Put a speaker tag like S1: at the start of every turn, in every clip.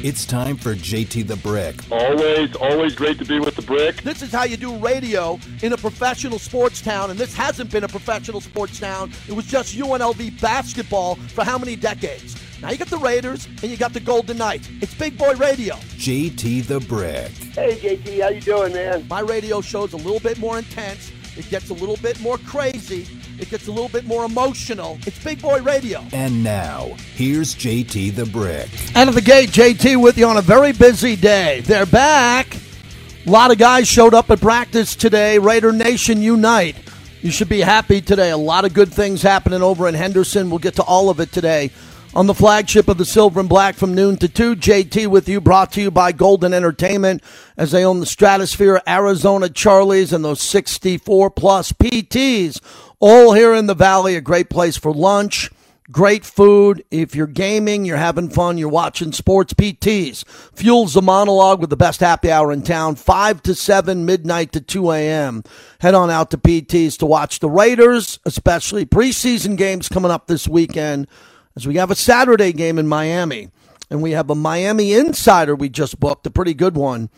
S1: It's time for JT the Brick.
S2: Always, always great to be with the Brick.
S3: This is how you do radio in a professional sports town, and this hasn't been a professional sports town. It was just UNLV basketball for how many decades? Now you got the Raiders and you got the Golden Knights. It's Big Boy Radio.
S1: JT the Brick.
S4: Hey JT, how you doing, man?
S3: My radio show's a little bit more intense. It gets a little bit more crazy. It gets a little bit more emotional. It's Big Boy Radio.
S1: And now, here's JT the Brick.
S3: Out of the gate, JT with you on a very busy day. They're back. A lot of guys showed up at practice today. Raider Nation unite. You should be happy today. A lot of good things happening over in Henderson. We'll get to all of it today on the flagship of the Silver and Black from noon to 2. JT with you, brought to you by Golden Entertainment as they own the Stratosphere, Arizona Charlies, and those 64 plus PTs all here in the Valley. A great place for lunch. Great food. If you're gaming, you're having fun, you're watching sports, PTs fuels the monologue with the best happy hour in town, 5 to 7, midnight to 2 a.m. Head on out to PTs to watch the Raiders, especially preseason games coming up this weekend as we have a Saturday game in Miami. And we have a Miami insider we just booked, a pretty good one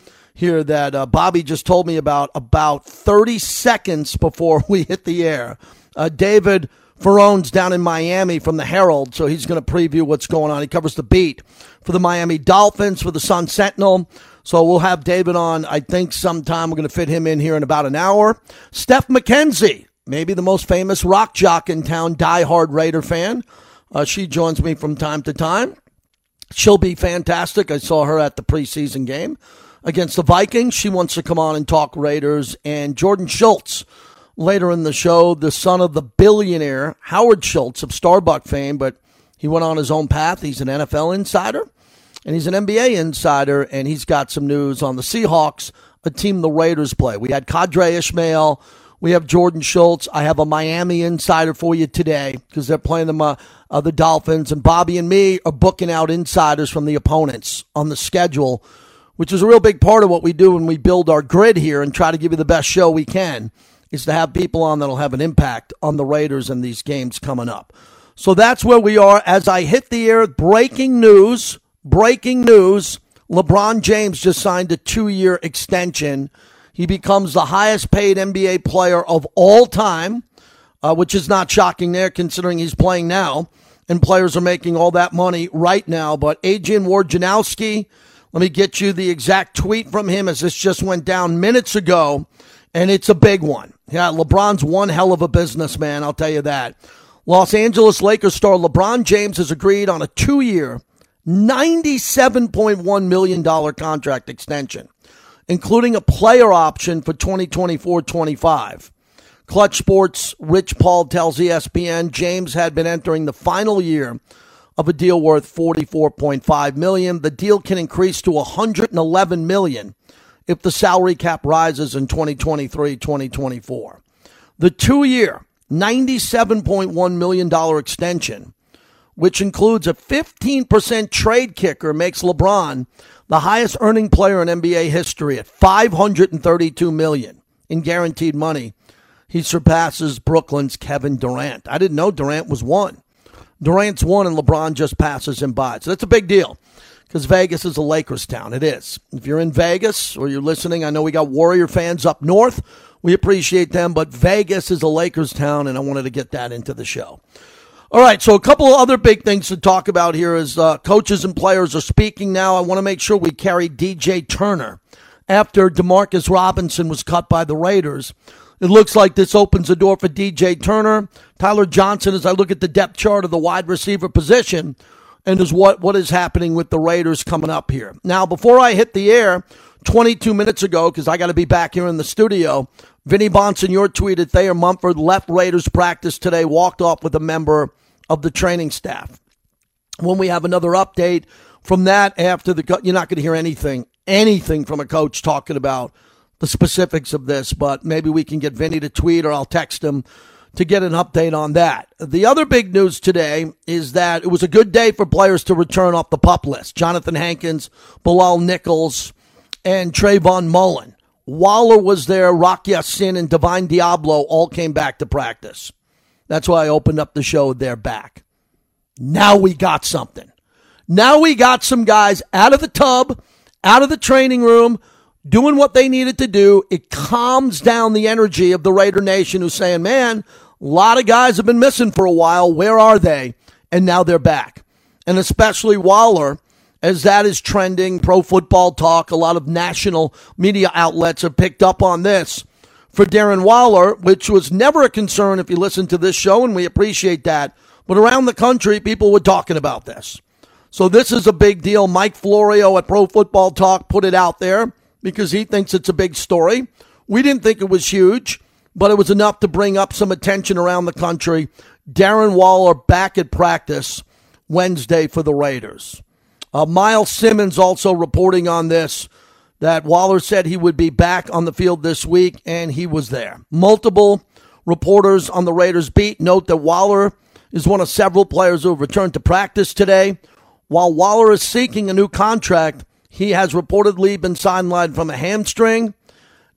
S3: here that uh, Bobby just told me about about 30 seconds before we hit the air. Uh, David Furones down in Miami from the Herald, so he's going to preview what's going on. He covers the beat for the Miami Dolphins, for the Sun Sentinel. So we'll have David on, I think, sometime. We're going to fit him in here in about an hour. Steph McKenzie, maybe the most famous rock jock in town, diehard Raider fan. Uh, she joins me from time to time. She'll be fantastic. I saw her at the preseason game against the Vikings. She wants to come on and talk Raiders. And Jordan Schultz later in the show, the son of the billionaire Howard Schultz of Starbuck fame, but he went on his own path. He's an NFL insider and he's an NBA insider, and he's got some news on the Seahawks, a team the Raiders play. We had Qadry Ismail. We have Jordan Schultz. I have a Miami insider for you today because they're playing uh, uh, the Dolphins. And Bobby and me are booking out insiders from the opponents on the schedule, which is a real big part of what we do when we build our grid here and try to give you the best show we can, is to have people on that'll have an impact on the Raiders and these games coming up. So that's where we are. As I hit the air, breaking news, breaking news. LeBron James just signed a two year extension he becomes the highest paid NBA player of all time, uh, which is not shocking there considering he's playing now and players are making all that money right now. But Adrian Wojnarowski, let me get you the exact tweet from him as this just went down minutes ago, and it's a big one. Yeah, LeBron's one hell of a businessman, I'll tell you that. Los Angeles Lakers star LeBron James has agreed on a two year, $97.1 million contract extension including a player option for 2024 25. Clutch Sports' Rich Paul tells ESPN James had been entering the final year of a deal worth 44.5 million. The deal can increase to 111 million if the salary cap rises in 2023-2024. The 2-year, 97.1 million dollar extension, which includes a 15% trade kicker makes LeBron the highest earning player in NBA history at 532 million in guaranteed money. He surpasses Brooklyn's Kevin Durant. I didn't know Durant was one. Durant's one and LeBron just passes him by. So that's a big deal because Vegas is a Lakers town. It is. If you're in Vegas or you're listening, I know we got Warrior fans up north. We appreciate them, but Vegas is a Lakers town, and I wanted to get that into the show. All right, so a couple of other big things to talk about here is uh, coaches and players are speaking now. I want to make sure we carry DJ Turner after Demarcus Robinson was cut by the Raiders. It looks like this opens the door for DJ Turner. Tyler Johnson, as I look at the depth chart of the wide receiver position, and is what, what is happening with the Raiders coming up here. Now, before I hit the air 22 minutes ago, because I got to be back here in the studio, Vinny Bonsignore tweeted Thayer Munford left Raiders practice today, walked off with a member of the training staff. When we have another update from that after the, you're not going to hear anything, anything from a coach talking about the specifics of this, but maybe we can get Vinny to tweet or I'll text him to get an update on that. The other big news today is that it was a good day for players to return off the pup list. Jonathan Hankins, Bilal Nichols, and Trayvon Mullen. Waller was there, Rock Ya-Sin, and Divine Deablo all came back to practice. That's why I opened up the show. They're back. Now we got something. Now we got some guys out of the tub, out of the training room, doing what they needed to do. It calms down the energy of the Raider Nation who's saying, man, a lot of guys have been missing for a while. Where are they? And now they're back. And especially Waller, as that is trending, pro football talk, a lot of national media outlets have picked up on this for Darren Waller, which was never a concern if you listen to this show, and we appreciate that. But around the country, people were talking about this. So this is a big deal. Mike Florio at Pro Football Talk put it out there because he thinks it's a big story. We didn't think it was huge, but it was enough to bring up some attention around the country. Darren Waller back at practice Wednesday for the Raiders. Uh, Myles Simmons also reporting on this that Waller said he would be back on the field this week, and he was there. Multiple reporters on the Raiders beat note that Waller is one of several players who have returned to practice today. While Waller is seeking a new contract, he has reportedly been sidelined from a hamstring,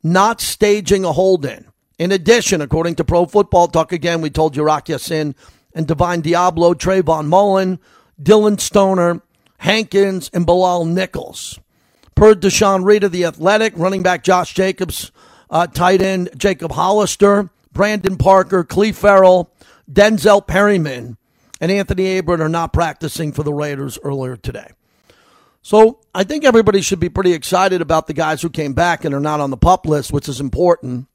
S3: not staging a hold in. In addition, according to Pro Football Talk, again, we told you Rock Ya-Sin and Divine Deablo, Trayvon Mullen, Dillon Stoner, Hankins, and Bilal Nichols. Per Tashan Reed of The Athletic, running back Josh Jacobs, uh, tight end Jacob Hollister, Brandon Parker, Clelin Ferrell, Denzel Perryman, and Anthony Averett are not practicing for the Raiders earlier today. So I think everybody should be pretty excited about the guys who came back and are not on the pup list, which is important.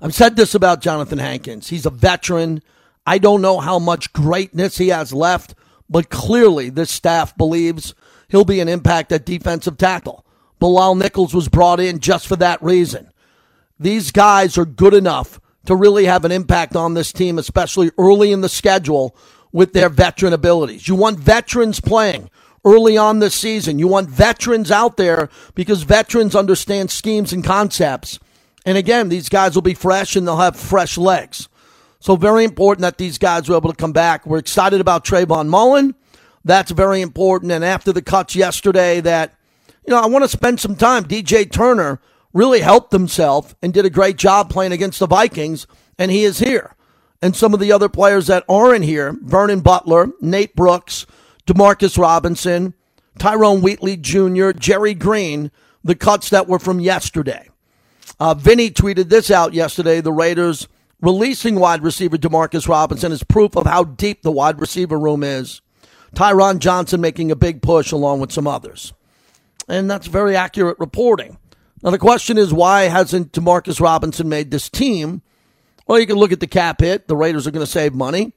S3: I've said this about Jonathan Hankins. He's a veteran. I don't know how much greatness he has left, but clearly this staff believes he'll be an impact at defensive tackle. Bilal Nichols was brought in just for that reason. These guys are good enough to really have an impact on this team, especially early in the schedule with their veteran abilities. You want veterans playing early on this season. You want veterans out there because veterans understand schemes and concepts. And again, these guys will be fresh and they'll have fresh legs. So very important that these guys were able to come back. We're excited about Trayvon Mullen. That's very important. And after the cuts yesterday, that you know, I want to spend some time. DJ Turner really helped himself and did a great job playing against the Vikings, and he is here. And some of the other players that aren't here, Vernon Butler, Nate Brooks, Demarcus Robinson, Tyrone Wheatley Jr., Jerry Green, the cuts that were from yesterday. Uh, Vinny tweeted this out yesterday. The Raiders releasing wide receiver Demarcus Robinson is proof of how deep the wide receiver room is. Tyron Johnson making a big push along with some others. And that's very accurate reporting. Now, the question is why hasn't Demarcus Robinson made this team? Well, you can look at the cap hit. The Raiders are going to save money.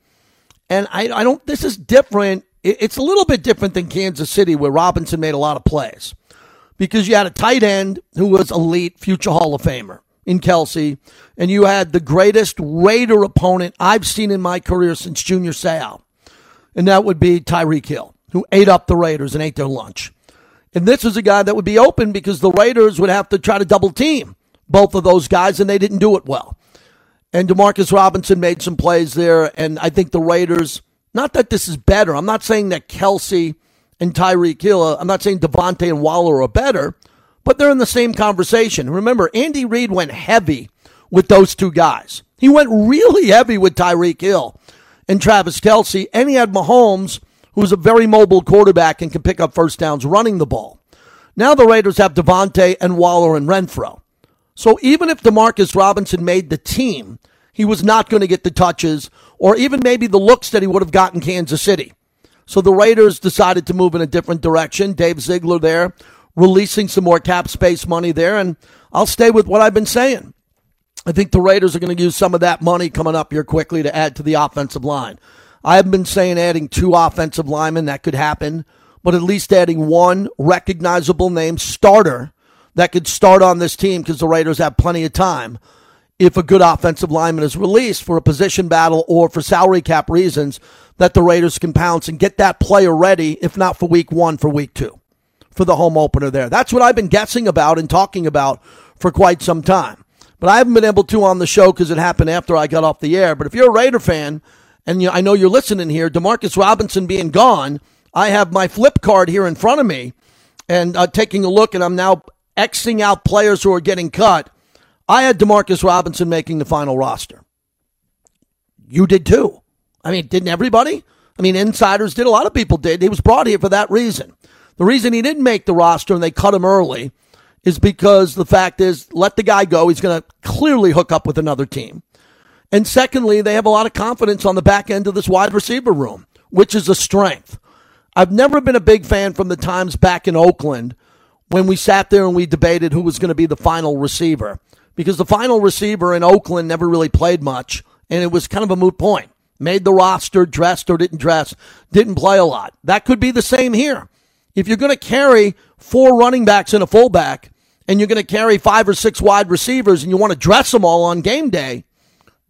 S3: And I, I don't, this is different. It's a little bit different than Kansas City, where Robinson made a lot of plays because you had a tight end who was elite, future Hall of Famer in Kelce, and you had the greatest Raider opponent I've seen in my career since Junior Seau, and that would be Tyreek Hill, who ate up the Raiders and ate their lunch. And this was a guy that would be open because the Raiders would have to try to double team both of those guys, and they didn't do it well. And Demarcus Robinson made some plays there, and I think the Raiders, not that this is better, I'm not saying that Kelce and Tyreek Hill, uh, I'm not saying Davante and Waller are better, but they're in the same conversation. Remember, Andy Reid went heavy with those two guys. He went really heavy with Tyreek Hill and Travis Kelce, and he had Mahomes – who's a very mobile quarterback and can pick up first downs running the ball. Now the Raiders have Davante and Waller and Renfrow. So even if Demarcus Robinson made the team, he was not going to get the touches or even maybe the looks that he would have gotten Kansas City. So the Raiders decided to move in a different direction. Dave Ziegler there, releasing some more cap space money there. And I'll stay with what I've been saying. I think the Raiders are going to use some of that money coming up here quickly to add to the offensive line. I've been saying adding two offensive linemen, that could happen, but at least adding one recognizable name starter that could start on this team because the Raiders have plenty of time if a good offensive lineman is released for a position battle or for salary cap reasons that the Raiders can pounce and get that player ready, if not for week one, for week two, for the home opener there. That's what I've been guessing about and talking about for quite some time. But I haven't been able to on the show because it happened after I got off the air. But if you're a Raider fan, and you I know you're listening here, Demarcus Robinson being gone, I have my flip card here in front of me and uh, taking a look, and I'm now Xing out players who are getting cut. I had Demarcus Robinson making the final roster. You did too. I mean, didn't everybody? I mean, insiders did. A lot of people did. He was brought here for that reason. The reason he didn't make the roster and they cut him early is because the fact is, let the guy go. He's going to clearly hook up with another team. And secondly, they have a lot of confidence on the back end of this wide receiver room, which is a strength. I've never been a big fan from the times back in Oakland when we sat there and we debated who was going to be the final receiver because the final receiver in Oakland never really played much and it was kind of a moot point. Made the roster, dressed or didn't dress, didn't play a lot. That could be the same here. If you're going to carry four running backs and a fullback and you're going to carry five or six wide receivers and you want to dress them all on game day,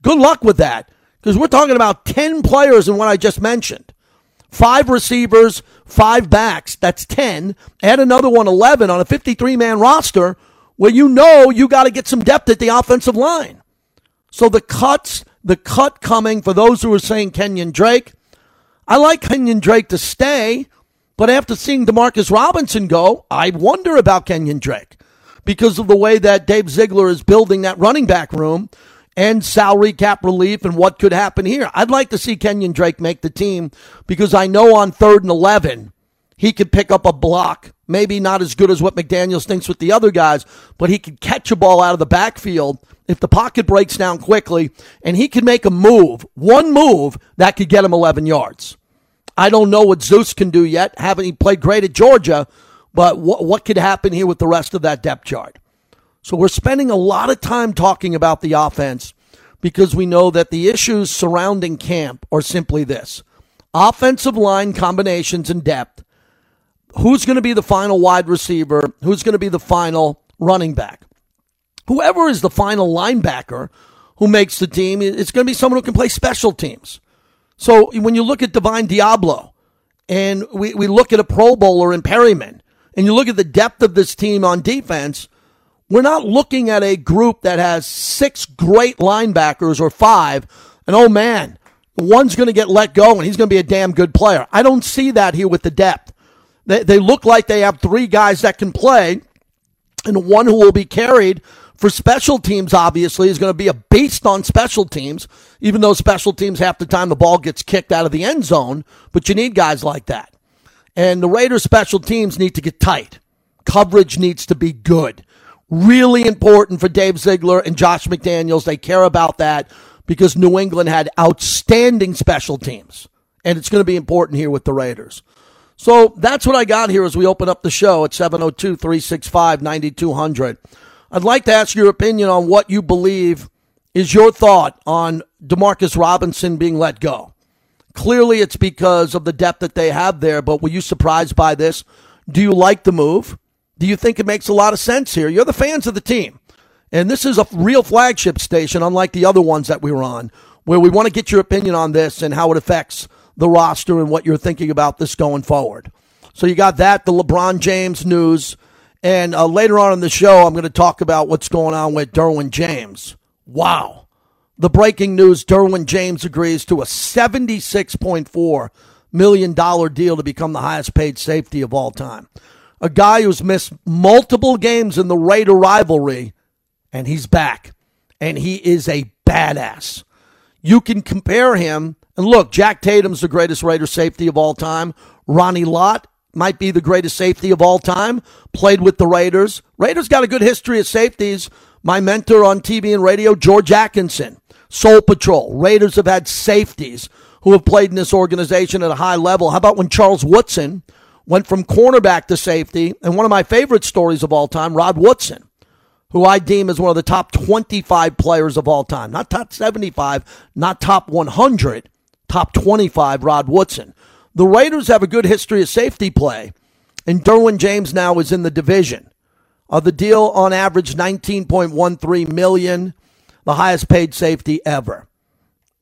S3: good luck with that because we're talking about 10 players in what I just mentioned. Five receivers, five backs, that's 10. Add another one, 11 on a 53 man roster where you know you got to get some depth at the offensive line. So the cuts, the cut coming for those who are saying Kenyon Drake. I like Kenyon Drake to stay, but after seeing Demarcus Robinson go, I wonder about Kenyon Drake because of the way that Dave Ziegler is building that running back room and salary cap relief and what could happen here. I'd like to see Kenyon Drake make the team because I know on third and 11, he could pick up a block. Maybe not as good as what McDaniels thinks with the other guys, but he can catch a ball out of the backfield if the pocket breaks down quickly and he can make a move, one move that could get him 11 yards. I don't know what Zeus can do yet. Haven't he played great at Georgia? But what, what could happen here with the rest of that depth chart? So we're spending a lot of time talking about the offense because we know that the issues surrounding camp are simply this offensive line combinations and depth. Who's going to be the final wide receiver? Who's going to be the final running back? Whoever is the final linebacker who makes the team, it's going to be someone who can play special teams. So when you look at Divine Deablo and we, we look at a Pro Bowler in Perryman and you look at the depth of this team on defense, we're not looking at a group that has six great linebackers or five, and oh man, one's going to get let go and he's going to be a damn good player. I don't see that here with the depth. They, they look like they have three guys that can play, and one who will be carried for special teams, obviously, is going to be a beast on special teams, even though special teams half the time the ball gets kicked out of the end zone, but you need guys like that. And the Raiders special teams need to get tight. Coverage needs to be good. Really important for Dave Ziegler and Josh McDaniels. They care about that because New England had outstanding special teams. And it's going to be important here with the Raiders. So that's what I got here as we open up the show at 702 365 9200. I'd like to ask your opinion on what you believe is your thought on Demarcus Robinson being let go. Clearly, it's because of the depth that they have there, but were you surprised by this? Do you like the move? Do you think it makes a lot of sense here? You're the fans of the team. And this is a real flagship station, unlike the other ones that we were on, where we want to get your opinion on this and how it affects the roster and what you're thinking about this going forward. So you got that, the LeBron James news. And uh, later on in the show, I'm going to talk about what's going on with Derwin James. Wow. The breaking news Derwin James agrees to a $76.4 million deal to become the highest paid safety of all time. A guy who's missed multiple games in the Raider rivalry, and he's back. And he is a badass. You can compare him. And look, Jack Tatum's the greatest Raider safety of all time. Ronnie Lott might be the greatest safety of all time. Played with the Raiders. Raiders got a good history of safeties. My mentor on TV and radio, George Atkinson, Soul Patrol. Raiders have had safeties who have played in this organization at a high level. How about when Charles Woodson went from cornerback to safety? And one of my favorite stories of all time, Rod Woodson, who I deem as one of the top 25 players of all time. Not top 75, not top 100, top 25, Rod Woodson. The Raiders have a good history of safety play, and Derwin James now is in the division. Uh, the deal on average 19.13 million, the highest paid safety ever.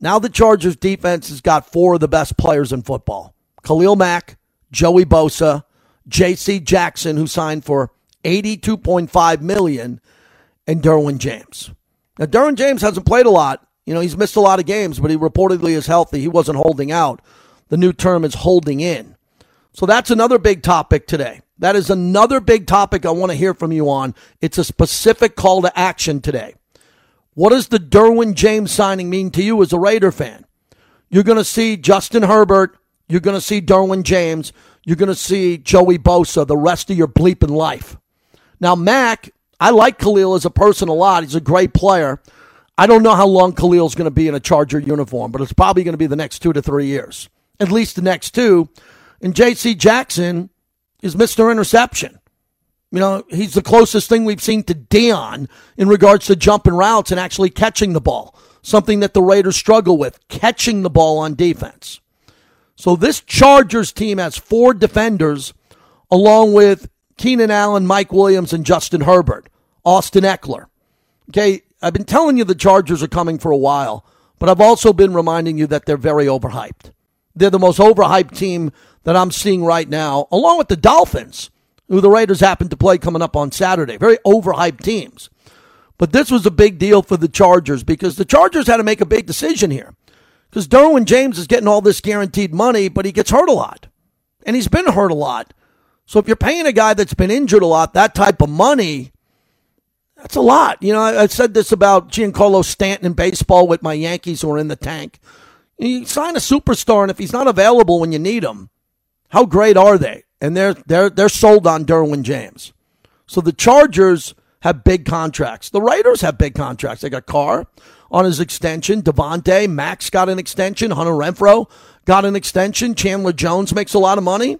S3: Now the Chargers defense has got four of the best players in football. Khalil Mack, Joey Bosa, J.C. Jackson, who signed for 82.5 million, and Derwin James. Now Derwin James hasn't played a lot. You know, he's missed a lot of games, but he reportedly is healthy. He wasn't holding out. The new term is holding in. So that's another big topic today. That is another big topic I want to hear from you on. It's a specific call to action today. What does the Derwin James signing mean to you as a Raider fan? You're going to see Justin Herbert you're going to see Derwin James, you're going to see Joey Bosa the rest of your bleeping life. Now, Mack, I like Khalil as a person a lot. He's a great player. I don't know how long Khalil's going to be in a Charger uniform, but it's probably going to be the next two to three years, at least the next two. And J.C. Jackson is Mr. Interception. You know, he's the closest thing we've seen to Deion in regards to jumping routes and actually catching the ball, something that the Raiders struggle with, catching the ball on defense. So this Chargers team has four defenders, along with Keenan Allen, Mike Williams, and Justin Herbert, Austin Ekeler. Okay, I've been telling you the Chargers are coming for a while, but I've also been reminding you that they're very overhyped. They're the most overhyped team that I'm seeing right now, along with the Dolphins, who the Raiders happen to play coming up on Saturday. Very overhyped teams. But this was a big deal for the Chargers because the Chargers had to make a big decision here. Because Derwin James is getting all this guaranteed money, but he gets hurt a lot. And he's been hurt a lot. So if you're paying a guy that's been injured a lot that type of money, that's a lot. You know, I, I said this about Giancarlo Stanton in baseball with my Yankees who are in the tank. You sign a superstar, and if he's not available when you need him, how great are they? And they're they're they're sold on Derwin James. So the Chargers have big contracts. The Raiders have big contracts. They got Carr on his extension. Davante, Max got an extension. Hunter Renfrow got an extension. Chandler Jones makes a lot of money.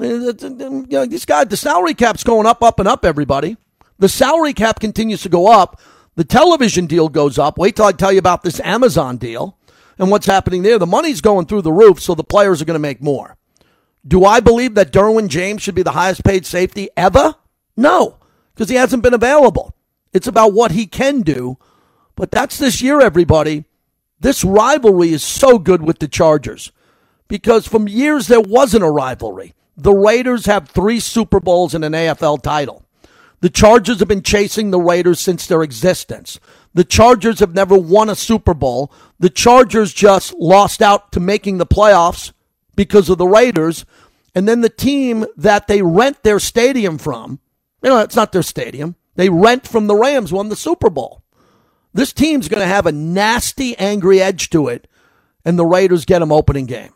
S3: Eh, you know, these guys, the salary cap's going up, up, and up. Everybody, the salary cap continues to go up. The television deal goes up. Wait till I tell you about this Amazon deal and what's happening there. The money's going through the roof, so the players are going to make more. Do I believe that Derwin James should be the highest paid safety ever? No, because he hasn't been available. It's about what he can do. But that's this year, everybody. This rivalry is so good with the Chargers because from years there wasn't a rivalry. The Raiders have three Super Bowls and an AFL title. The Chargers have been chasing the Raiders since their existence. The Chargers have never won a Super Bowl. The Chargers just lost out to making the playoffs because of the Raiders. And then the team that they rent their stadium from, you know, it's not their stadium. They rent from the Rams, won the Super Bowl. This team's going to have a nasty, angry edge to it, and the Raiders get them opening game.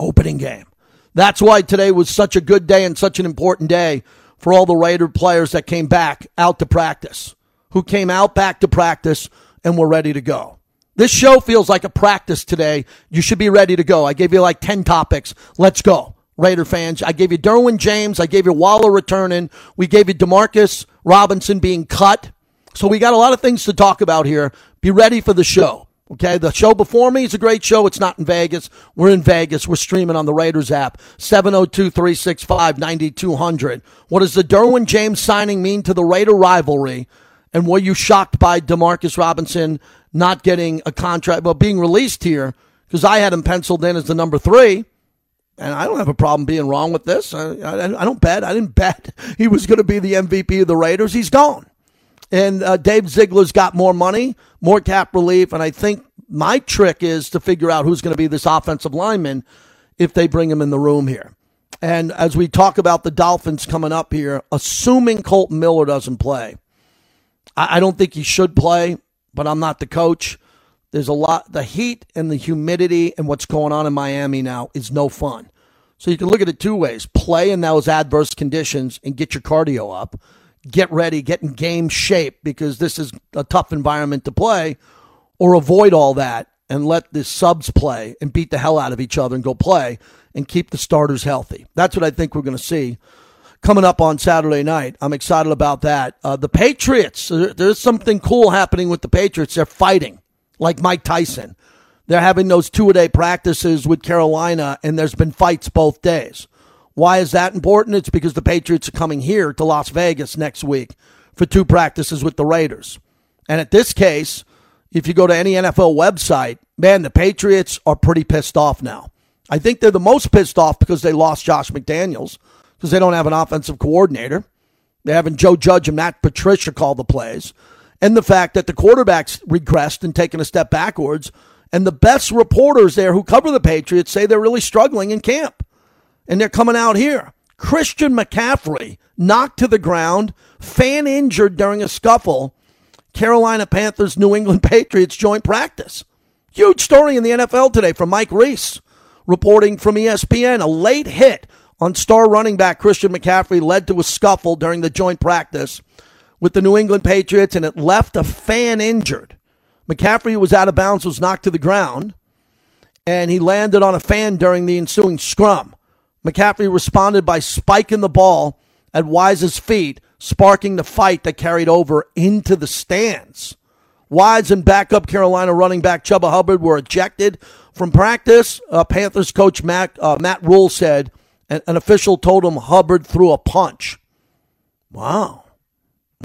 S3: Opening game. That's why today was such a good day and such an important day for all the Raider players that came back out to practice, who came out back to practice and were ready to go. This show feels like a practice today. You should be ready to go. I gave you like 10 topics. Let's go. Raider fans. I gave you Derwin James. I gave you Waller returning. We gave you Demarcus Robinson being cut. So we got a lot of things to talk about here. Be ready for the show. Okay, the show before me is a great show. It's not in Vegas. We're in Vegas. We're streaming on the Raiders app. 702 365 9200. What does the Derwin James signing mean to the Raider rivalry? And were you shocked by Demarcus Robinson not getting a contract, well, being released here? Because I had him penciled in as the number three. And I don't have a problem being wrong with this. I, I, I don't bet. I didn't bet he was going to be the MVP of the Raiders. He's gone. And uh, Dave Ziegler's got more money, more cap relief. And I think my trick is to figure out who's going to be this offensive lineman if they bring him in the room here. And as we talk about the Dolphins coming up here, assuming Kolton Miller doesn't play, I, I don't think he should play, but I'm not the coach. There's a lot, the heat and the humidity and what's going on in Miami now is no fun. So you can look at it two ways play in those adverse conditions and get your cardio up get ready, get in game shape because this is a tough environment to play, or avoid all that and let the subs play and beat the hell out of each other and go play and keep the starters healthy. That's what I think we're going to see coming up on Saturday night. I'm excited about that. Uh, the Patriots, there's something cool happening with the Patriots. They're fighting like Mike Tyson. They're having those two a day practices with Carolina, and there's been fights both days. Why is that important? It's because the Patriots are coming here to Las Vegas next week for two practices with the Raiders. And at this case, if you go to any NFL website, man, the Patriots are pretty pissed off now. I think they're the most pissed off because they lost Josh McDaniels because they don't have an offensive coordinator. They're having Joe Judge and Matt Patricia call the plays. And the fact that the quarterback's regressed and taken a step backwards. And the best reporters there who cover the Patriots say they're really struggling in camp and they're coming out here. Christian McCaffrey knocked to the ground, fan injured during a scuffle. Carolina Panthers, New England Patriots joint practice. Huge story in the NFL today from Mike Reiss, reporting from ESPN. A late hit on star running back Christian McCaffrey led to a scuffle during the joint practice with the New England Patriots, and it left a fan injured. McCaffrey was out of bounds, was knocked to the ground, and he landed on a fan during the ensuing scrum. McCaffrey responded by spiking the ball at Wise's feet, sparking the fight that carried over into the stands. Wise and backup Carolina running back Chuba Hubbard were ejected from practice. Uh, Panthers coach Matt, uh, Matt Rhule said an, an official told him Hubbard threw a punch. Wow.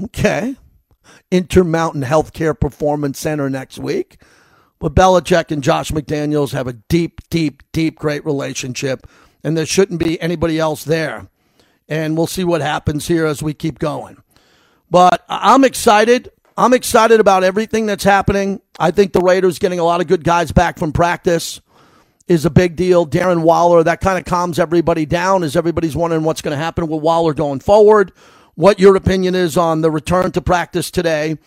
S3: Okay. Intermountain Healthcare Performance Center next week. But Belichick and Josh McDaniels have a deep, deep, deep, great relationship, and there shouldn't be anybody else there. And we'll see what happens here as we keep going. But I'm excited. I'm excited about everything that's happening. I think the Raiders getting a lot of good guys back from practice is a big deal. Darren Waller, that kind of calms everybody down as everybody's wondering what's going to happen with Waller going forward. What your opinion is on the return to practice today.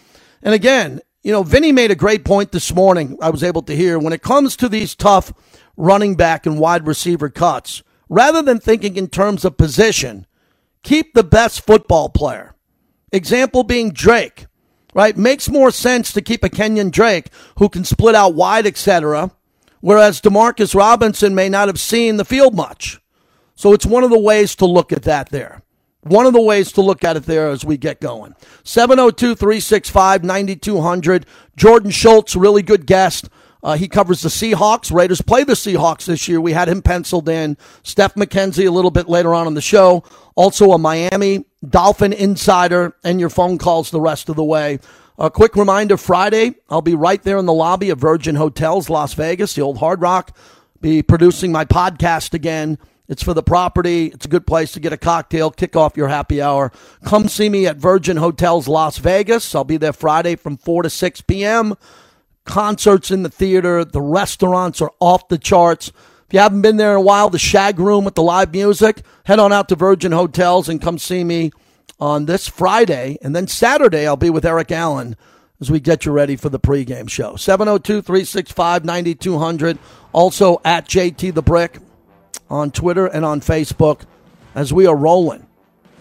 S3: And again, you know, Vinny made a great point this morning. I was able to hear when it comes to these tough running back and wide receiver cuts, rather than thinking in terms of position, keep the best football player. Example being Drake right? Makes more sense to keep a Kenyon Drake who can split out wide, etc. Whereas Demarcus Robinson may not have seen the field much. So it's one of the ways to look at that there. One of the ways to look at it there as we get going. 702 365 9200. Jordan Schultz, really good guest. Uh, he covers the Seahawks. Raiders play the Seahawks this year. We had him penciled in. Steph McKenzie a little bit later on in the show. Also a Miami Dolphin insider and your phone calls the rest of the way. A quick reminder Friday, I'll be right there in the lobby of Virgin Hotels, Las Vegas, the old Hard Rock. Be producing my podcast again. It's for the property. It's a good place to get a cocktail, kick off your happy hour. Come see me at Virgin Hotels Las Vegas. I'll be there Friday from 4 to 6 p.m concerts in the theater. The restaurants are off the charts. If you haven't been there in a while, the Shag Room with the live music, head on out to Virgin Hotels and come see me on this Friday. And then Saturday, I'll be with Eric Allen as we get you ready for the pregame show. 702 365 9200. Also at JT the Brick on Twitter and on Facebook as we are rolling.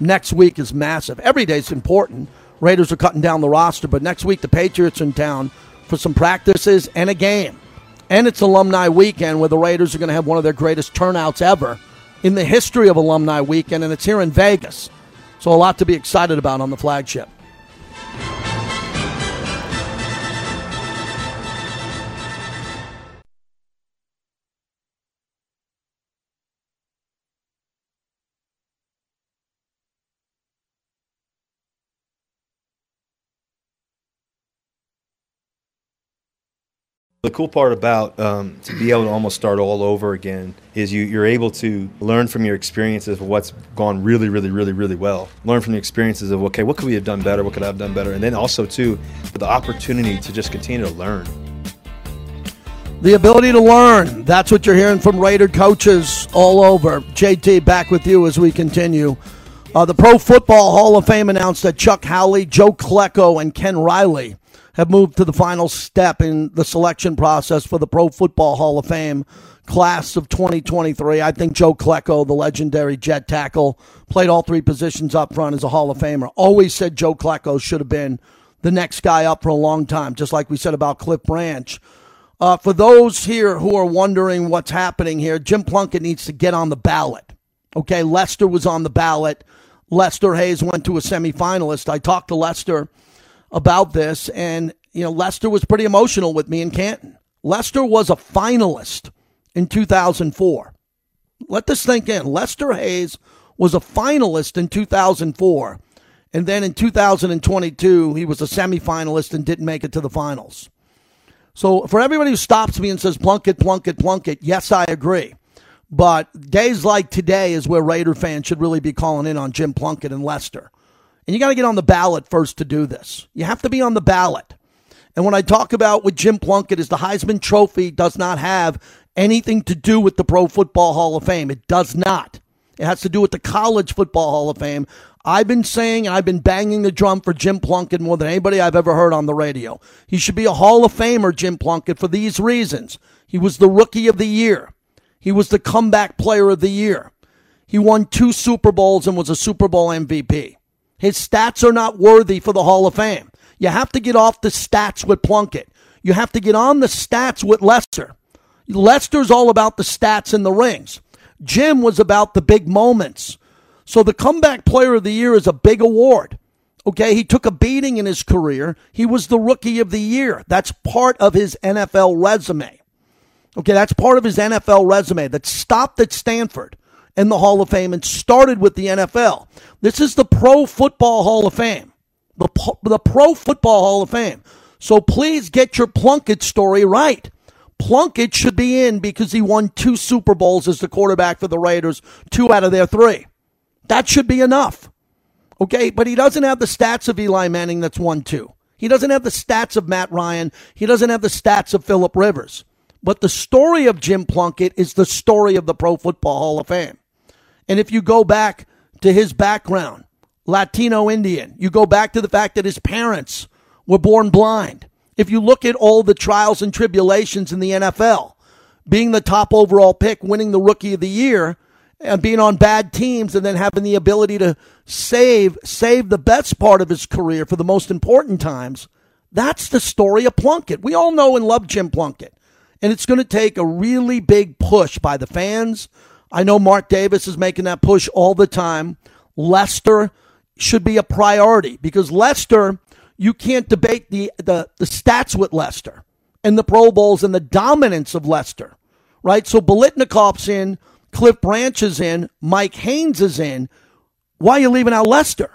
S3: Next week is massive. Every day is important. Raiders are cutting down the roster, but next week the Patriots are in town for some practices and a game. And it's alumni weekend where the Raiders are going to have one of their greatest turnouts ever in the history of alumni weekend, and it's here in Vegas. So a lot to be excited about on the flagship.
S5: The cool part about um, to be able to almost start all over again is you, you're able to learn from your experiences of what's gone really, really, really, really well. Learn from the experiences of, okay, what could we have done better? What could I have done better? And then also, too, the opportunity to just continue to learn.
S3: The ability to learn. That's what you're hearing from Raider coaches all over. JT, back with you as we continue. Uh, the Pro Football Hall of Fame announced that Chuck Howley, Joe Klecko, and Ken Riley have moved to the final step in the selection process for the Pro Football Hall of Fame class of 2023. I think Joe Klecko, the legendary jet tackle, played all three positions up front as a Hall of Famer. Always said Joe Klecko should have been the next guy up for a long time, just like we said about Cliff Branch. Uh, for those here who are wondering what's happening here, Jim Plunkett needs to get on the ballot. Okay, Lester was on the ballot. Lester Hayes went to a semifinalist. I talked to Lester about this, and you know Lester was pretty emotional with me in Canton. Lester was a finalist in 2004. Let this sink in. Lester Hayes was a finalist in 2004. And then in 2022, he was a semifinalist and didn't make it to the finals. So for everybody who stops me and says Plunkett, Plunkett, Plunkett, yes, I agree. But days like today is where Raider fans should really be calling in on Jim Plunkett and Lester. And you got to get on the ballot first to do this. You have to be on the ballot. And when I talk about with Jim Plunkett is the Heisman Trophy does not have anything to do with the Pro Football Hall of Fame. It does not. It has to do with the College Football Hall of Fame. I've been saying I've been banging the drum for Jim Plunkett more than anybody I've ever heard on the radio. He should be a Hall of Famer, Jim Plunkett, for these reasons. He was the rookie of the year. He was the comeback player of the year. He won two Super Bowls and was a Super Bowl MVP. His stats are not worthy for the Hall of Fame. You have to get off the stats with Plunkett. You have to get on the stats with Lester. Lester's all about the stats and the rings. Jim was about the big moments. So the comeback player of the year is a big award. Okay, he took a beating in his career. He was the rookie of the year. That's part of his NFL resume. Okay, that's part of his NFL resume that stopped at Stanford in the Hall of Fame and started with the NFL. This is the Pro Football Hall of Fame. The, the Pro Football Hall of Fame. So please get your Plunkett story right. Plunkett should be in because he won two Super Bowls as the quarterback for the Raiders, two out of their three. That should be enough. Okay, but he doesn't have the stats of Eli Manning that's won two. He doesn't have the stats of Matt Ryan. He doesn't have the stats of Philip Rivers. But the story of Jim Plunkett is the story of the Pro Football Hall of Fame. And if you go back to his background, Latino Indian, you go back to the fact that his parents were born blind. If you look at all the trials and tribulations in the NFL, being the top overall pick, winning the rookie of the year, and being on bad teams and then having the ability to save save the best part of his career for the most important times. That's the story of Plunkett. We all know and love Jim Plunkett. And it's going to take a really big push by the fans. I know Mark Davis is making that push all the time. Lester should be a priority because Lester, you can't debate the, the, the stats with Lester and the Pro Bowls and the dominance of Lester, right? So Biletnikoff's in, Cliff Branch is in, Mike Haynes is in. Why are you leaving out Lester?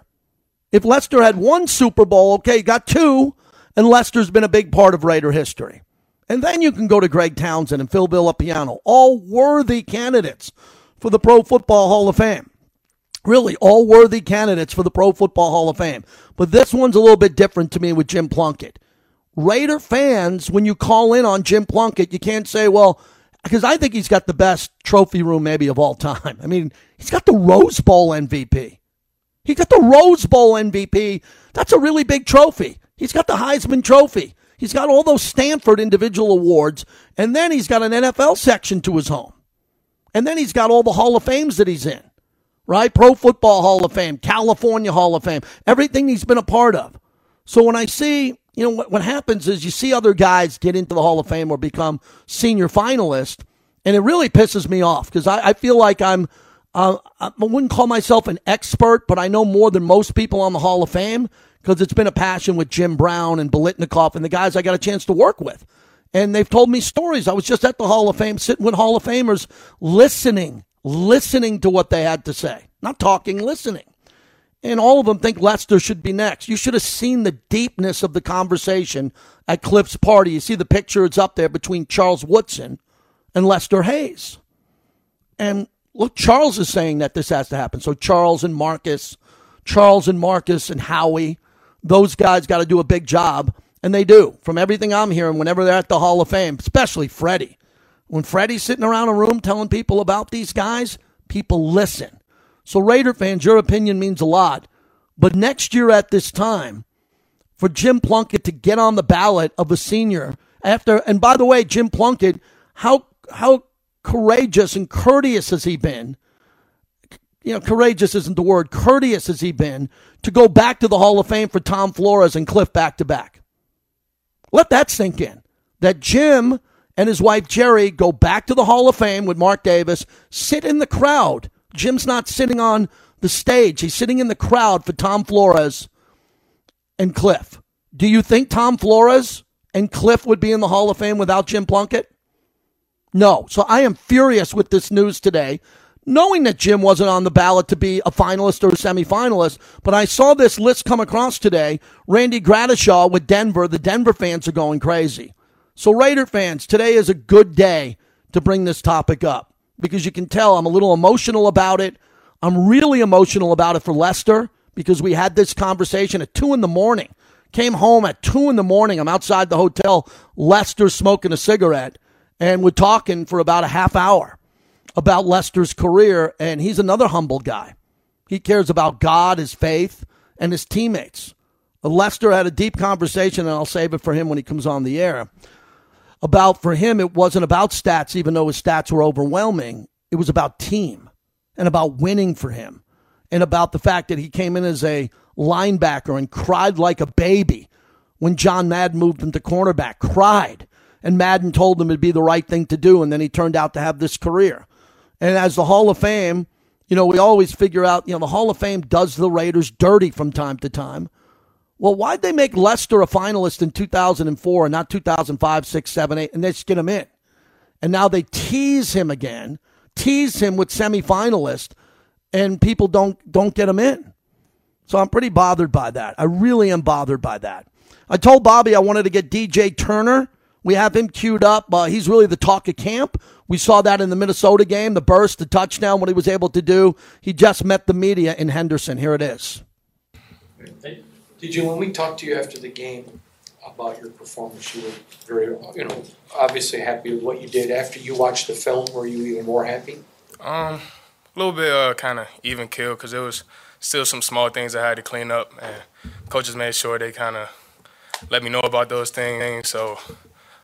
S3: If Lester had one Super Bowl, okay, got two, and Lester's been a big part of Raider history. And then you can go to Greg Townsend and Phil Villapiano, all worthy candidates for the Pro Football Hall of Fame. Really, all worthy candidates for the Pro Football Hall of Fame. But this one's a little bit different to me with Jim Plunkett. Raider fans, when you call in on Jim Plunkett, you can't say, well, because I think he's got the best trophy room maybe of all time. I mean, he's got the Rose Bowl MVP. He got the Rose Bowl MVP. That's a really big trophy. He's got the Heisman Trophy. He's got all those Stanford individual awards, and then he's got an NFL section to his home. And then he's got all the Hall of Fames that he's in, right? Pro Football Hall of Fame, California Hall of Fame, everything he's been a part of. So when I see, you know, what, what happens is you see other guys get into the Hall of Fame or become senior finalists, and it really pisses me off because I, I, feel like I'm, uh, I wouldn't call myself an expert, but I know more than most people on the Hall of Fame because it's been a passion with Jim Brown and Biletnikoff and the guys I got a chance to work with. And they've told me stories. I was just at the Hall of Fame sitting with Hall of Famers listening, listening to what they had to say. Not talking, listening. And all of them think Lester should be next. You should have seen the deepness of the conversation at Cliff's party. You see the picture, it's up there between Charles Woodson and Lester Hayes. And look, Charles is saying that this has to happen. So Charles and Marcus, Charles and Marcus and Howie, those guys got to do a big job and they do. From everything I'm hearing, whenever they're at the Hall of Fame, especially Freddie. When Freddie's sitting around a room telling people about these guys, people listen. So, Raider fans, your opinion means a lot. But next year at this time, for Jim Plunkett to get on the ballot of a senior after, and by the way, Jim Plunkett, how how courageous and courteous has he been? You know, courageous isn't the word. Courteous has he been to go back to the Hall of Fame for Tom Flores and Cliff back to back? Let that sink in. That Jim and his wife Jerry go back to the Hall of Fame with Mark Davis, sit in the crowd. Jim's not sitting on the stage, he's sitting in the crowd for Tom Flores and Cliff. Do you think Tom Flores and Cliff would be in the Hall of Fame without Jim Plunkett? No. So I am furious with this news today knowing that Jim wasn't on the ballot to be a finalist or a semifinalist. But I saw this list come across today. Randy Gradishar with Denver. The Denver fans are going crazy. So, Raider fans, today is a good day to bring this topic up because you can tell I'm a little emotional about it. I'm really emotional about it for Lester because we had this conversation at 2 in the morning. Came home at 2 in the morning. I'm outside the hotel. Lester smoking a cigarette. And we're talking for about a half hour about Lester's career, and he's another humble guy. He cares about God, his faith, and his teammates. Uh, Lester had a deep conversation, and I'll save it for him when he comes on the air. about for him, it wasn't about stats, even though his stats were overwhelming. It was about team and about winning for him and about the fact that he came in as a linebacker and cried like a baby when John Madden moved him to cornerback, cried. And Madden told him it'd be the right thing to do. And then he turned out to have this career. And as the Hall of Fame, you know, we always figure out, you know, the Hall of Fame does the Raiders dirty from time to time. Well, why'd they make Lester a finalist in 2004 and not 2005, 6, 7, 8, and they just get him in? And now they tease him again, tease him with semifinalist, and people don't don't get him in. So I'm pretty bothered by that. I really am bothered by that. I told Bobby I wanted to get DJ Turner. We have him queued up. Uh, he's really the talk of camp. We saw that in the Minnesota game, the burst, the touchdown, what he was able to do. He just met the media in Henderson. Here it is.
S6: Did you, when we talked to you after the game about your performance, you were very, you know, obviously happy with what you did. After you watched the film, were you even more happy?
S7: Um, a little bit uh, kind of even kill because there was still some small things I had to clean up, and coaches made sure they kind of let me know about those things. So,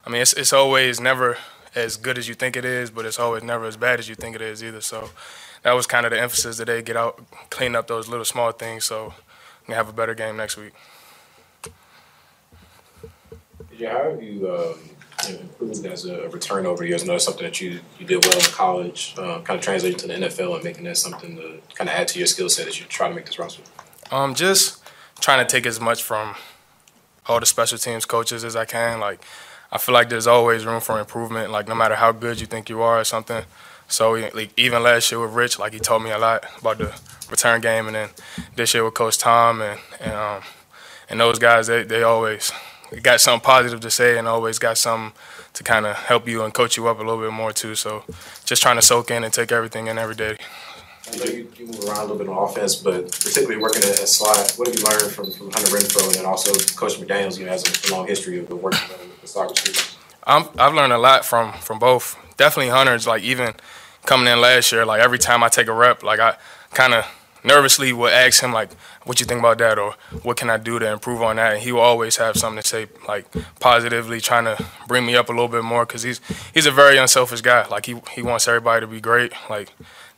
S7: I mean, it's it's always never as good as you think it is, but it's always never as bad as you think it is either. So, that was kind of the emphasis they get out, clean up those little small things. So and have a better game next week.
S8: Yeah, how have you, um, you know, improved as a return over years? I know it's something that you, you did well in college, um, kind of translating to the NFL and making that something to kind of add to your skill set as you try to make this roster.
S7: Um, just trying to take as much from all the special teams coaches as I can. Like, I feel like there's always room for improvement. Like, no matter how good you think you are or something. So, like, even last year with Rich, like he taught me a lot about the return game, and then this year with Coach Tom and and, um, and those guys, they they always got something positive to say and always got something to kind of help you and coach you up a little bit more too. So just trying to soak in and take everything in every day.
S8: I know you, you move around a little bit on offense, but particularly working at, slot, what have you learned from, from Hunter Renfrow and then also Coach McDaniels, you know, has a, long history of working with
S7: i I've learned a lot from from both. Definitely Hunter's like even coming in last year, like every time I take a rep, like I kind of nervously would ask him like, "What you think about that?" or "What can I do to improve on that?" And he will always have something to say, like positively, trying to bring me up a little bit more because he's he's a very unselfish guy. Like he he wants everybody to be great. Like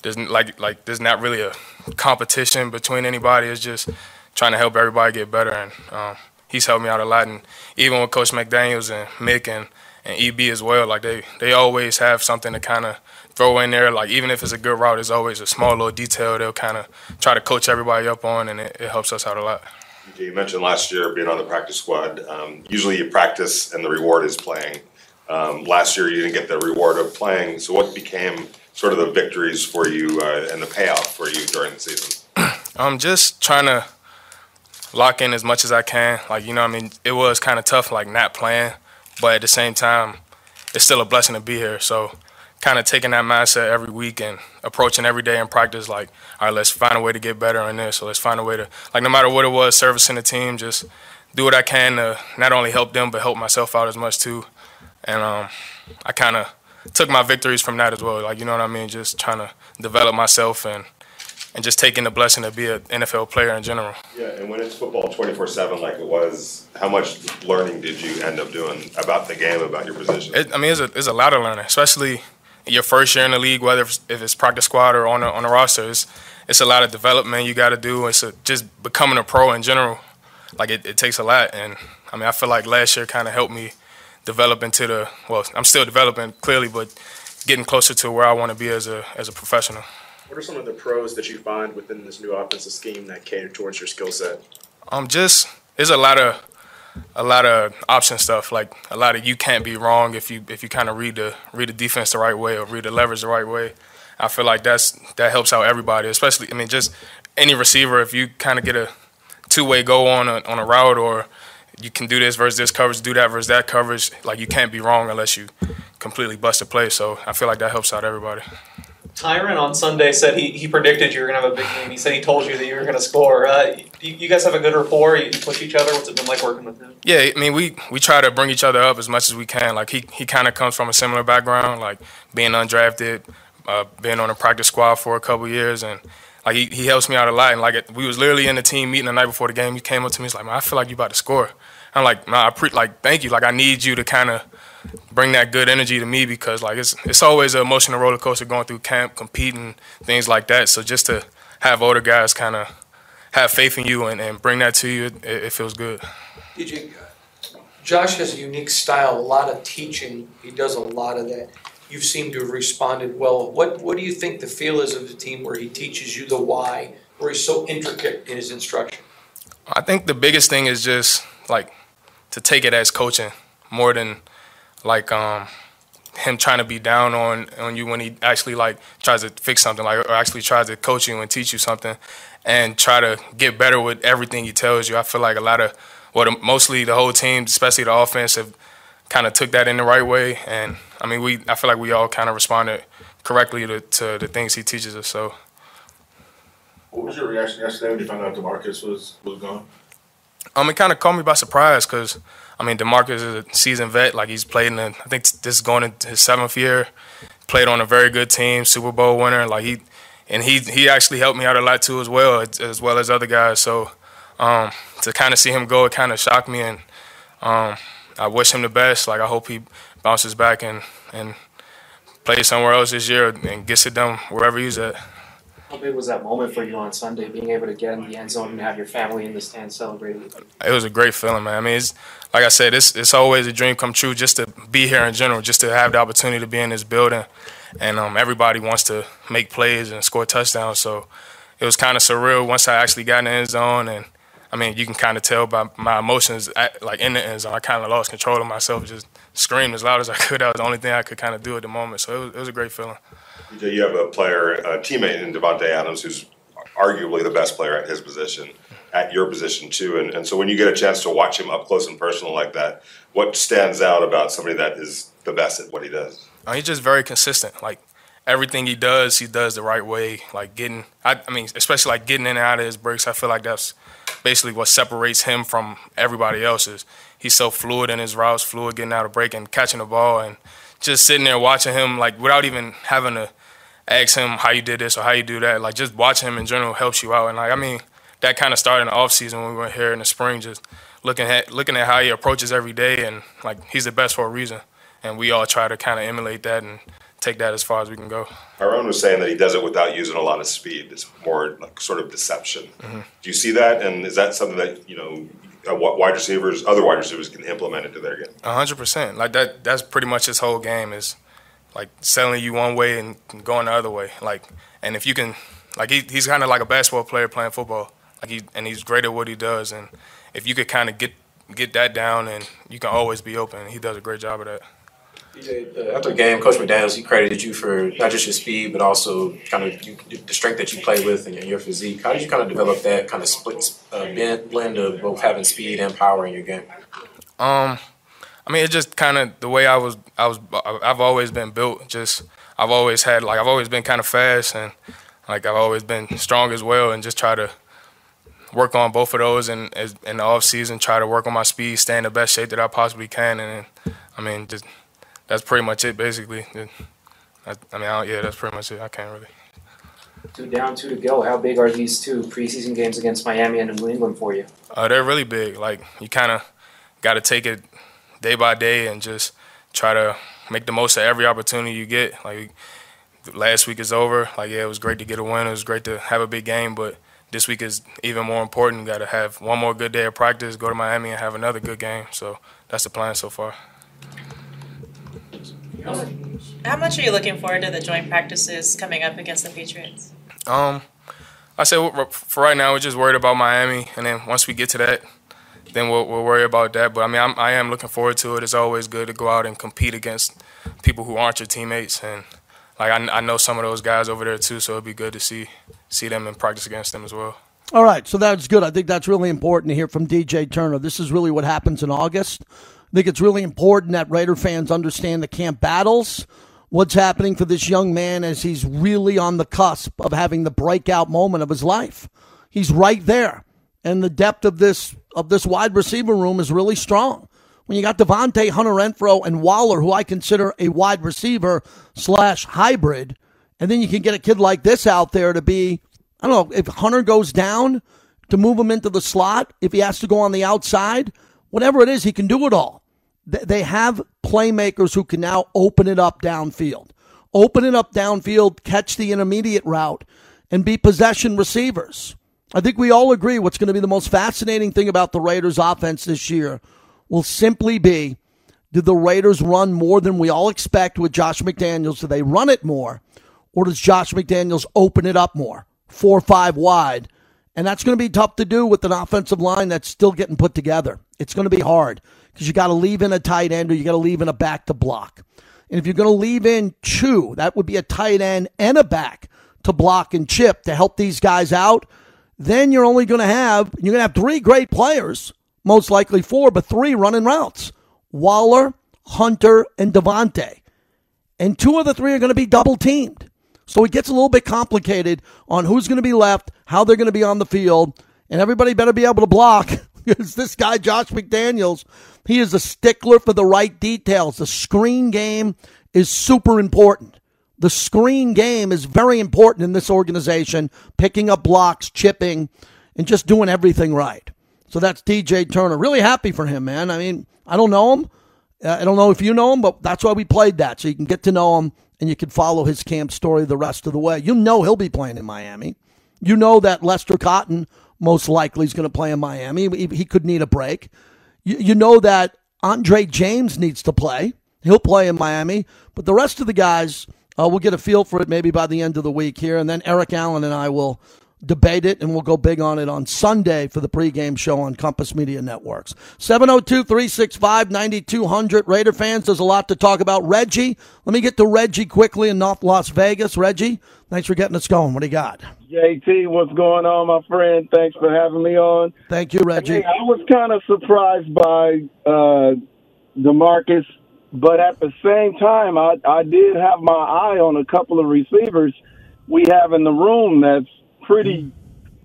S7: there's like like there's not really a competition between anybody. It's just trying to help everybody get better, and um, he's helped me out a lot. And even with Coach McDaniels and Mick and and EB as well, like they they always have something to kind of throw in there. Like even if it's a good route, there's always a small little detail they'll kind of try to coach everybody up on, and it, it, helps us out a lot.
S9: You mentioned last year being on the practice squad. Um, usually you practice and the reward is playing. Um, last year you didn't get the reward of playing. So what became sort of the victories for you uh, and the payoff for you during the season?
S7: I'm just trying to lock in as much as I can. Like you know, I mean, it was kind of tough, like not playing, but at the same time, it's still a blessing to be here. So kind of taking that mindset every week and approaching every day in practice like, all right, let's find a way to get better on this. So let's find a way to, like, no matter what it was, servicing the team, just do what I can to not only help them, but help myself out as much too. And um, I kind of took my victories from that as well. Like, you know what I mean? Just trying to develop myself and and just taking the blessing to be an NFL player in general.
S9: Yeah, and when it's football 24 7 like it was, how much learning did you end up doing about the game, about your position?
S7: It, I mean, it's a, it's a lot of learning, especially your first year in the league, whether if it's practice squad or on a, on a roster, it's, it's a lot of development you got to do. It's a, just becoming a pro in general. Like it, it takes a lot, and I mean I feel like last year kind of helped me develop into the well I'm still developing clearly, but getting closer to where I want to be as a as a professional.
S10: What are some of the pros that you find within this new offensive scheme that cater towards your skill set?
S7: Um, just there's a lot of a lot of option stuff. Like a lot of you can't be wrong if you if you kind of read the read the defense the right way or read the leverage the right way. I feel like that's that helps out everybody, especially I mean just any receiver. If you kind of get a two way go on a, on a route or you can do this versus this coverage, do that versus that coverage. Like you can't be wrong unless you completely bust a play. So I feel like that helps out everybody.
S11: Tyron on Sunday said he, he predicted you were going to have a big game. He said he told you that you were going to score. Uh, you, you, guys have a good rapport. You push each other. What's it been like working with him?
S7: Yeah, I mean we we try to bring each other up as much as we can. Like he he kind of comes from a similar background, like being undrafted, uh, being on a practice squad for a couple years, and like he, he helps me out a lot. And like it, we was literally in the team meeting the night before the game. He came up to me, he's like, "Man, I feel like you about to score." I'm like, "Nah, I pre- like thank you. Like I need you to kind of." Bring that good energy to me because like it's it's always an emotional roller coaster going through camp, competing, things like that. So just to have older guys kind of have faith in you and, and bring that to you, it, it feels good.
S6: DJ, Josh has a unique style, a lot of teaching. He does a lot of that. You seem to have responded well. What What do you think the feel is of the team where he teaches you the why, where he's so intricate in his instruction?
S7: I think the biggest thing is just like to take it as coaching more than like um him trying to be down on on you when he actually like tries to fix something like or actually tries to coach you and teach you something and try to get better with everything he tells you. I feel like a lot of well mostly the whole team, especially the offense have kind of took that in the right way and I mean we I feel like we all kind of responded correctly to, to the things he teaches us. So
S12: What was your reaction yesterday when you found out Demarcus was was gone?
S7: Um, it kind of caught me by surprise because, I mean, Demarcus is a seasoned vet. Like he's played in, I think this is going into his seventh year. Played on a very good team, Super Bowl winner. Like he, and he he actually helped me out a lot too as well, as, as well as other guys. So um, to kind of see him go, it kind of shocked me, and um, I wish him the best. Like I hope he bounces back and and plays somewhere else this year and gets it done wherever he's at.
S13: How big was that moment for you on Sunday, being able to get in the end zone and have your family in the stand celebrating?
S7: It was a great feeling, man. I mean, it's like I said, it's it's always a dream come true just to be here in general, just to have the opportunity to be in this building, and um, everybody wants to make plays and score touchdowns. So it was kind of surreal once I actually got in the end zone, and I mean, you can kind of tell by my emotions, like in the end zone, I kind of lost control of myself, just screamed as loud as I could. That was the only thing I could kind of do at the moment. So it was, it was a great feeling.
S9: You have a player, a teammate in Davante Adams, who's arguably the best player at his position, at your position too. And, and so when you get a chance to watch him up close and personal like that, what stands out about somebody that is the best at what he does?
S7: Uh, he's just very consistent. Like everything he does, he does the right way. Like getting, I, I mean, especially like getting in and out of his breaks. I feel like that's basically what separates him from everybody else. Is he's so fluid in his routes, fluid getting out of break and catching the ball, and just sitting there watching him like without even having to ask him how you did this or how you do that. Like just watching him in general helps you out. And like I mean, that kind of started in the off season when we were here in the spring, just looking at looking at how he approaches every day, and like he's the best for a reason. And we all try to kind of emulate that and take that as far as we can go.
S9: Aaron was saying that he does it without using a lot of speed. It's more like sort of deception.
S7: Mm-hmm.
S9: Do you see that? And is that something that you know? Uh, Wide receivers, other wide receivers can implement into their game.
S7: Hundred percent. Like that. That's pretty much his whole game is like selling you one way and going the other way. Like, and if you can, like he, he's kind of like a basketball player playing football. Like he and he's great at what he does. And if you could kind of get get that down, and you can always be open. He does a great job of that.
S8: Uh, after the game, Coach McDaniels he credited you for not just your speed, but also kind of you, the strength that you play with and your physique. How did you kind of develop that kind of split uh, blend of both having speed and power in your game?
S7: Um, I mean, it's just kind of the way I was. I was. I've always been built. Just I've always had like I've always been kind of fast and like I've always been strong as well, and just try to work on both of those and in, in the off season. Try to work on my speed, stay in the best shape that I possibly can, and I mean, just that's pretty much it basically. I, I mean, I yeah, that's pretty much it. I can't really.
S13: Two down, two to go. How big are these two preseason games against Miami and New England for you?
S7: Uh, they're really big. Like you kind of got to take it day by day and just try to make the most of every opportunity you get. Like last week is over. Like yeah, it was great to get a win. It was great to have a big game, but this week is even more important. You got to have one more good day of practice, go to Miami and have another good game. So that's the plan so far.
S14: How much are you looking forward to the joint practices coming up against the Patriots?
S7: Um, I say for right now we're just worried about Miami, and then once we get to that, then we'll, we'll worry about that. But I mean, I'm, I am looking forward to it. It's always good to go out and compete against people who aren't your teammates, and like I, I know some of those guys over there too. So it'd be good to see see them and practice against them as well.
S3: All right, so that's good. I think that's really important to hear from DJ Turner. This is really what happens in August. I think it's really important that Raider fans understand the camp battles, what's happening for this young man as he's really on the cusp of having the breakout moment of his life. He's right there. And the depth of this of this wide receiver room is really strong. When you got Davante, Hunter Renfrow, and Waller, who I consider a wide receiver slash hybrid, and then you can get a kid like this out there to be, I don't know, if Hunter goes down, to move him into the slot, if he has to go on the outside, whatever it is, he can do it all. Th- they have playmakers who can now open it up downfield, open it up downfield, catch the intermediate route, and be possession receivers. I think we all agree what's going to be the most fascinating thing about the Raiders' offense this year will simply be do the Raiders run more than we all expect with Josh McDaniels? Do they run it more? Or does Josh McDaniels open it up more? Four five wide. And that's going to be tough to do with an offensive line that's still getting put together. It's going to be hard because you got to leave in a tight end or you got to leave in a back to block. And if you're going to leave in two, that would be a tight end and a back to block and chip to help these guys out. Then you're only going to have you're going to have three great players, most likely four, but three running routes: Waller, Hunter, and Davante. And two of the three are going to be double teamed. So it gets a little bit complicated on who's going to be left, how they're going to be on the field, and everybody better be able to block because this guy, Josh McDaniels, he is a stickler for the right details. The screen game is super important. The screen game is very important in this organization, picking up blocks, chipping, and just doing everything right. So that's DJ Turner. Really happy for him, man. I mean, I don't know him. Uh, I don't know if you know him, but that's why we played that. So you can get to know him and you can follow his camp story the rest of the way. You know he'll be playing in Miami. You know that Lester Cotton most likely is going to play in Miami. He, he could need a break. You, you know that Andre James needs to play. He'll play in Miami. But the rest of the guys, uh, we'll get a feel for it maybe by the end of the week here. And then Eric Allen and I will debate it, and we'll go big on it on Sunday for the pregame show on Compass Media Networks. 702 365 9200. Raider fans, there's a lot to talk about. Reggie, let me get to Reggie quickly in North Las Vegas. Reggie, thanks for getting us going. What do you got?
S15: JT, what's going on, my friend? Thanks for having me on.
S3: Thank you, Reggie.
S15: Hey, I was kind of surprised by uh, Demarcus, but at the same time, I, I did have my eye on a couple of receivers we have in the room that's pretty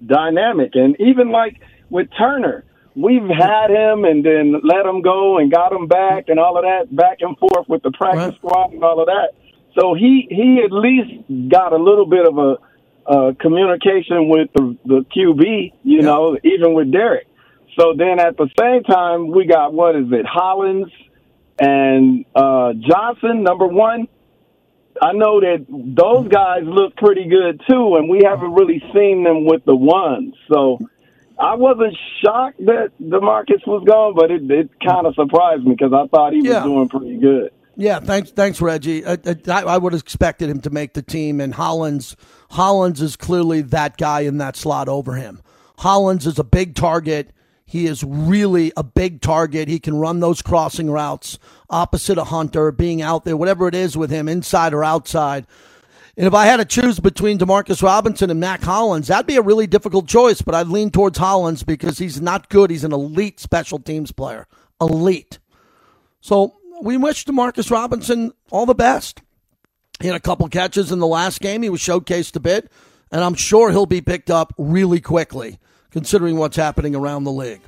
S15: dynamic. And even like with Turner, we've had him and then let him go and got him back and all of that back and forth with the practice squad and all of that. So he he at least got a little bit of a uh, communication with the, the QB, you know, even with Derek. So then at the same time, we got what is it, Hollins and uh, Johnson, number one. I know that those guys look pretty good too, and we haven't really seen them with the ones. So I wasn't shocked that Demarcus was gone, but it, it kind of surprised me because I thought he was doing pretty good.
S3: Yeah, thanks, thanks, Reggie. I, I, I would have expected him to make the team, and Hollins, Hollins is clearly that guy in that slot over him. Hollins is a big target. He is really a big target. He can run those crossing routes opposite of Hunter, being out there, whatever it is with him, inside or outside. And if I had to choose between Demarcus Robinson and Mack Hollins, that'd be a really difficult choice, but I'd lean towards Hollins because he's not good. He's an elite special teams player. Elite. So we wish Demarcus Robinson all the best. He had a couple catches in the last game. He was showcased a bit, and I'm sure he'll be picked up really quickly, considering what's happening around the league.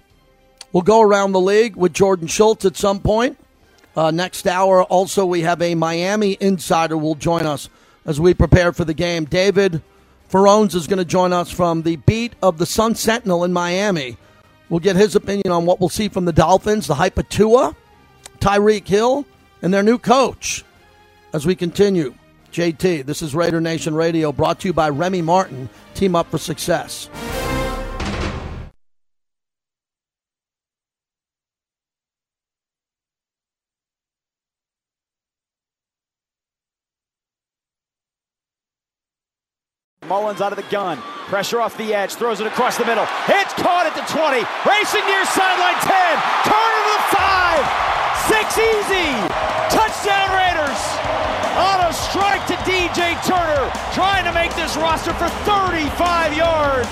S3: We'll go around the league with Jordan Schultz at some point. Uh, next hour, also, we have a Miami insider will join us as we prepare for the game. David Furones is going to join us from the beat of the Sun Sentinel in Miami. We'll get his opinion on what we'll see from the Dolphins, the hype of Tua, Tyreek Hill, and their new coach. As we continue, JT, this is Raider Nation Radio brought to you by Remy Martin. Team up for success.
S16: Mullens out of the gun. Pressure off the edge. Throws it across the middle. It's caught at the 20. Racing near sideline 10. Turner to the 5. Six easy. Touchdown Raiders. On a strike to DJ Turner. Trying to make this roster for 35 yards.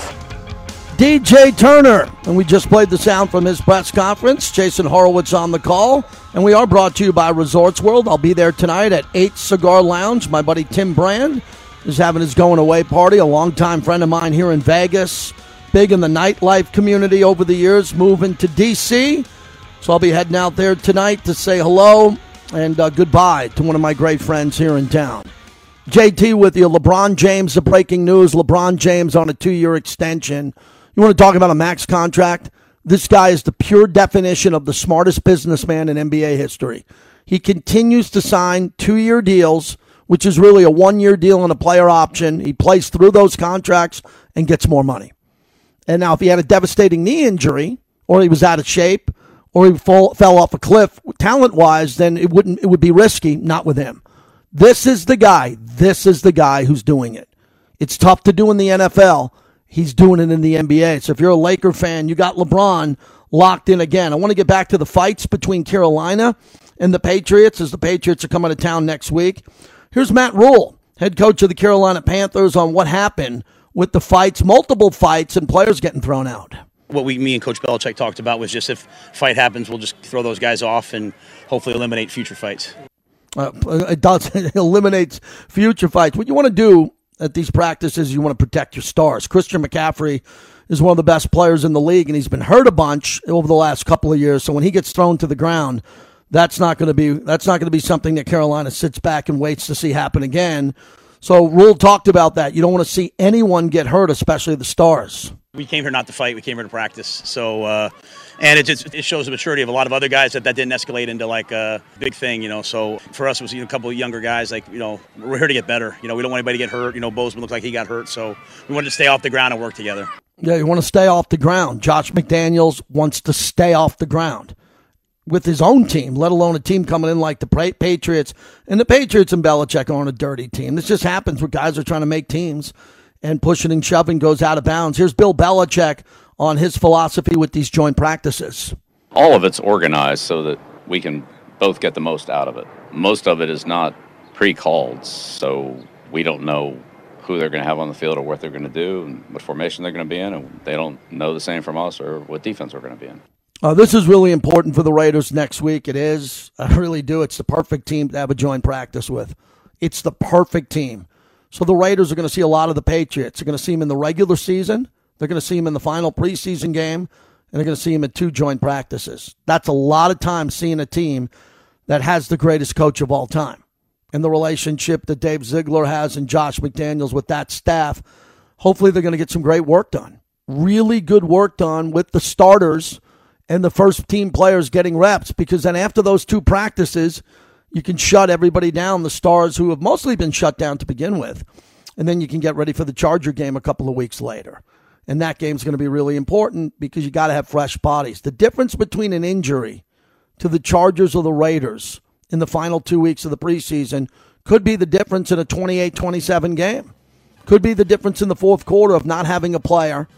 S3: DJ Turner. And we just played the sound from his press conference. Jason Horowitz on the call. And we are brought to you by Resorts World. I'll be there tonight at 8 Cigar Lounge. My buddy Tim Brand is having his going away party. A longtime friend of mine here in Vegas. Big in the nightlife community over the years, moving to D.C. So I'll be heading out there tonight to say hello and uh, goodbye to one of my great friends here in town. JT with you. LeBron James, the breaking news. LeBron James on a two year extension. You want to talk about a max contract? This guy is the pure definition of the smartest businessman in NBA history. He continues to sign two year deals, which is really a one year deal and a player option. He plays through those contracts and gets more money. And now, if he had a devastating knee injury, or he was out of shape, or he fall, fell off a cliff talent wise, then it wouldn't it would be risky. Not with him. This is the guy. This is the guy who's doing it. It's tough to do in the NFL. He's doing it in the NBA. So if you're a Laker fan, you got LeBron locked in again. I want to get back to the fights between Carolina and the Patriots as the Patriots are coming to town next week. Here's Matt Rhule, head coach of the Carolina Panthers, on what happened with the fights, multiple fights, and players getting thrown out.
S17: What we, me and Coach Belichick talked about was just if fight happens, we'll just throw those guys off and hopefully eliminate future fights.
S3: Uh, it does. It eliminates future fights. What you want to do at these practices, you want to protect your stars. Christian McCaffrey is one of the best players in the league, and he's been hurt a bunch over the last couple of years. So when he gets thrown to the ground, that's not going to be that's not going to be something that Carolina sits back and waits to see happen again. So Rhule talked about that. You don't want to see anyone get hurt, especially the stars.
S17: We came here not to fight. We came here to practice. So, uh, and it just it shows the maturity of a lot of other guys that that didn't escalate into like a big thing, you know. So for us, it was you know, a couple of younger guys. Like you know, we're here to get better. You know, we don't want anybody to get hurt. You know, Bozeman looked like he got hurt, so we wanted to stay off the ground and work together.
S3: Yeah, you want to stay off the ground. Josh McDaniels wants to stay off the ground with his own team, let alone a team coming in like the Patriots. And the Patriots and Belichick aren't a dirty team. This just happens when guys are trying to make teams and pushing and shoving goes out of bounds. Here's Bill Belichick on his philosophy with these joint practices.
S18: All of it's organized so that we can both get the most out of it. Most of it is not pre called, so we don't know who they're going to have on the field or what they're going to do and what formation they're going to be in. And they don't know the same from us or what defense we're going to be in.
S3: Uh, this is really important for the Raiders next week. It is. I really do. It's the perfect team to have a joint practice with. It's the perfect team. So the Raiders are going to see a lot of the Patriots. They're going to see them in the regular season. They're going to see them in the final preseason game, and they're going to see them at two joint practices. That's a lot of time seeing a team that has the greatest coach of all time. And the relationship that Dave Ziegler has and Josh McDaniels with that staff, hopefully they're going to get some great work done. Really good work done with the starters and the first team players getting reps because then after those two practices, you can shut everybody down, the stars who have mostly been shut down to begin with. And then you can get ready for the Charger game a couple of weeks later. And that game's going to be really important because you got to have fresh bodies. The difference between an injury to the Chargers or the Raiders in the final two weeks of the preseason could be the difference in a 28 27 game. Could be the difference in the fourth quarter of not having a player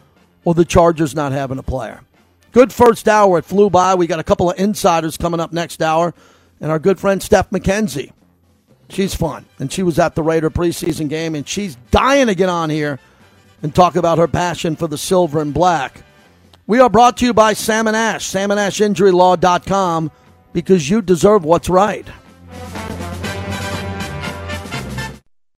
S3: or the Chargers not having a player. Good first hour. It flew by. We got a couple of insiders coming up next hour. And our good friend Steph McKenzie. She's fun. And she was at the Raider preseason game, and she's dying to get on here and talk about her passion for the silver and black. We are brought to you by Sam and Ash, salmonashinjurylaw.com, because you deserve what's right.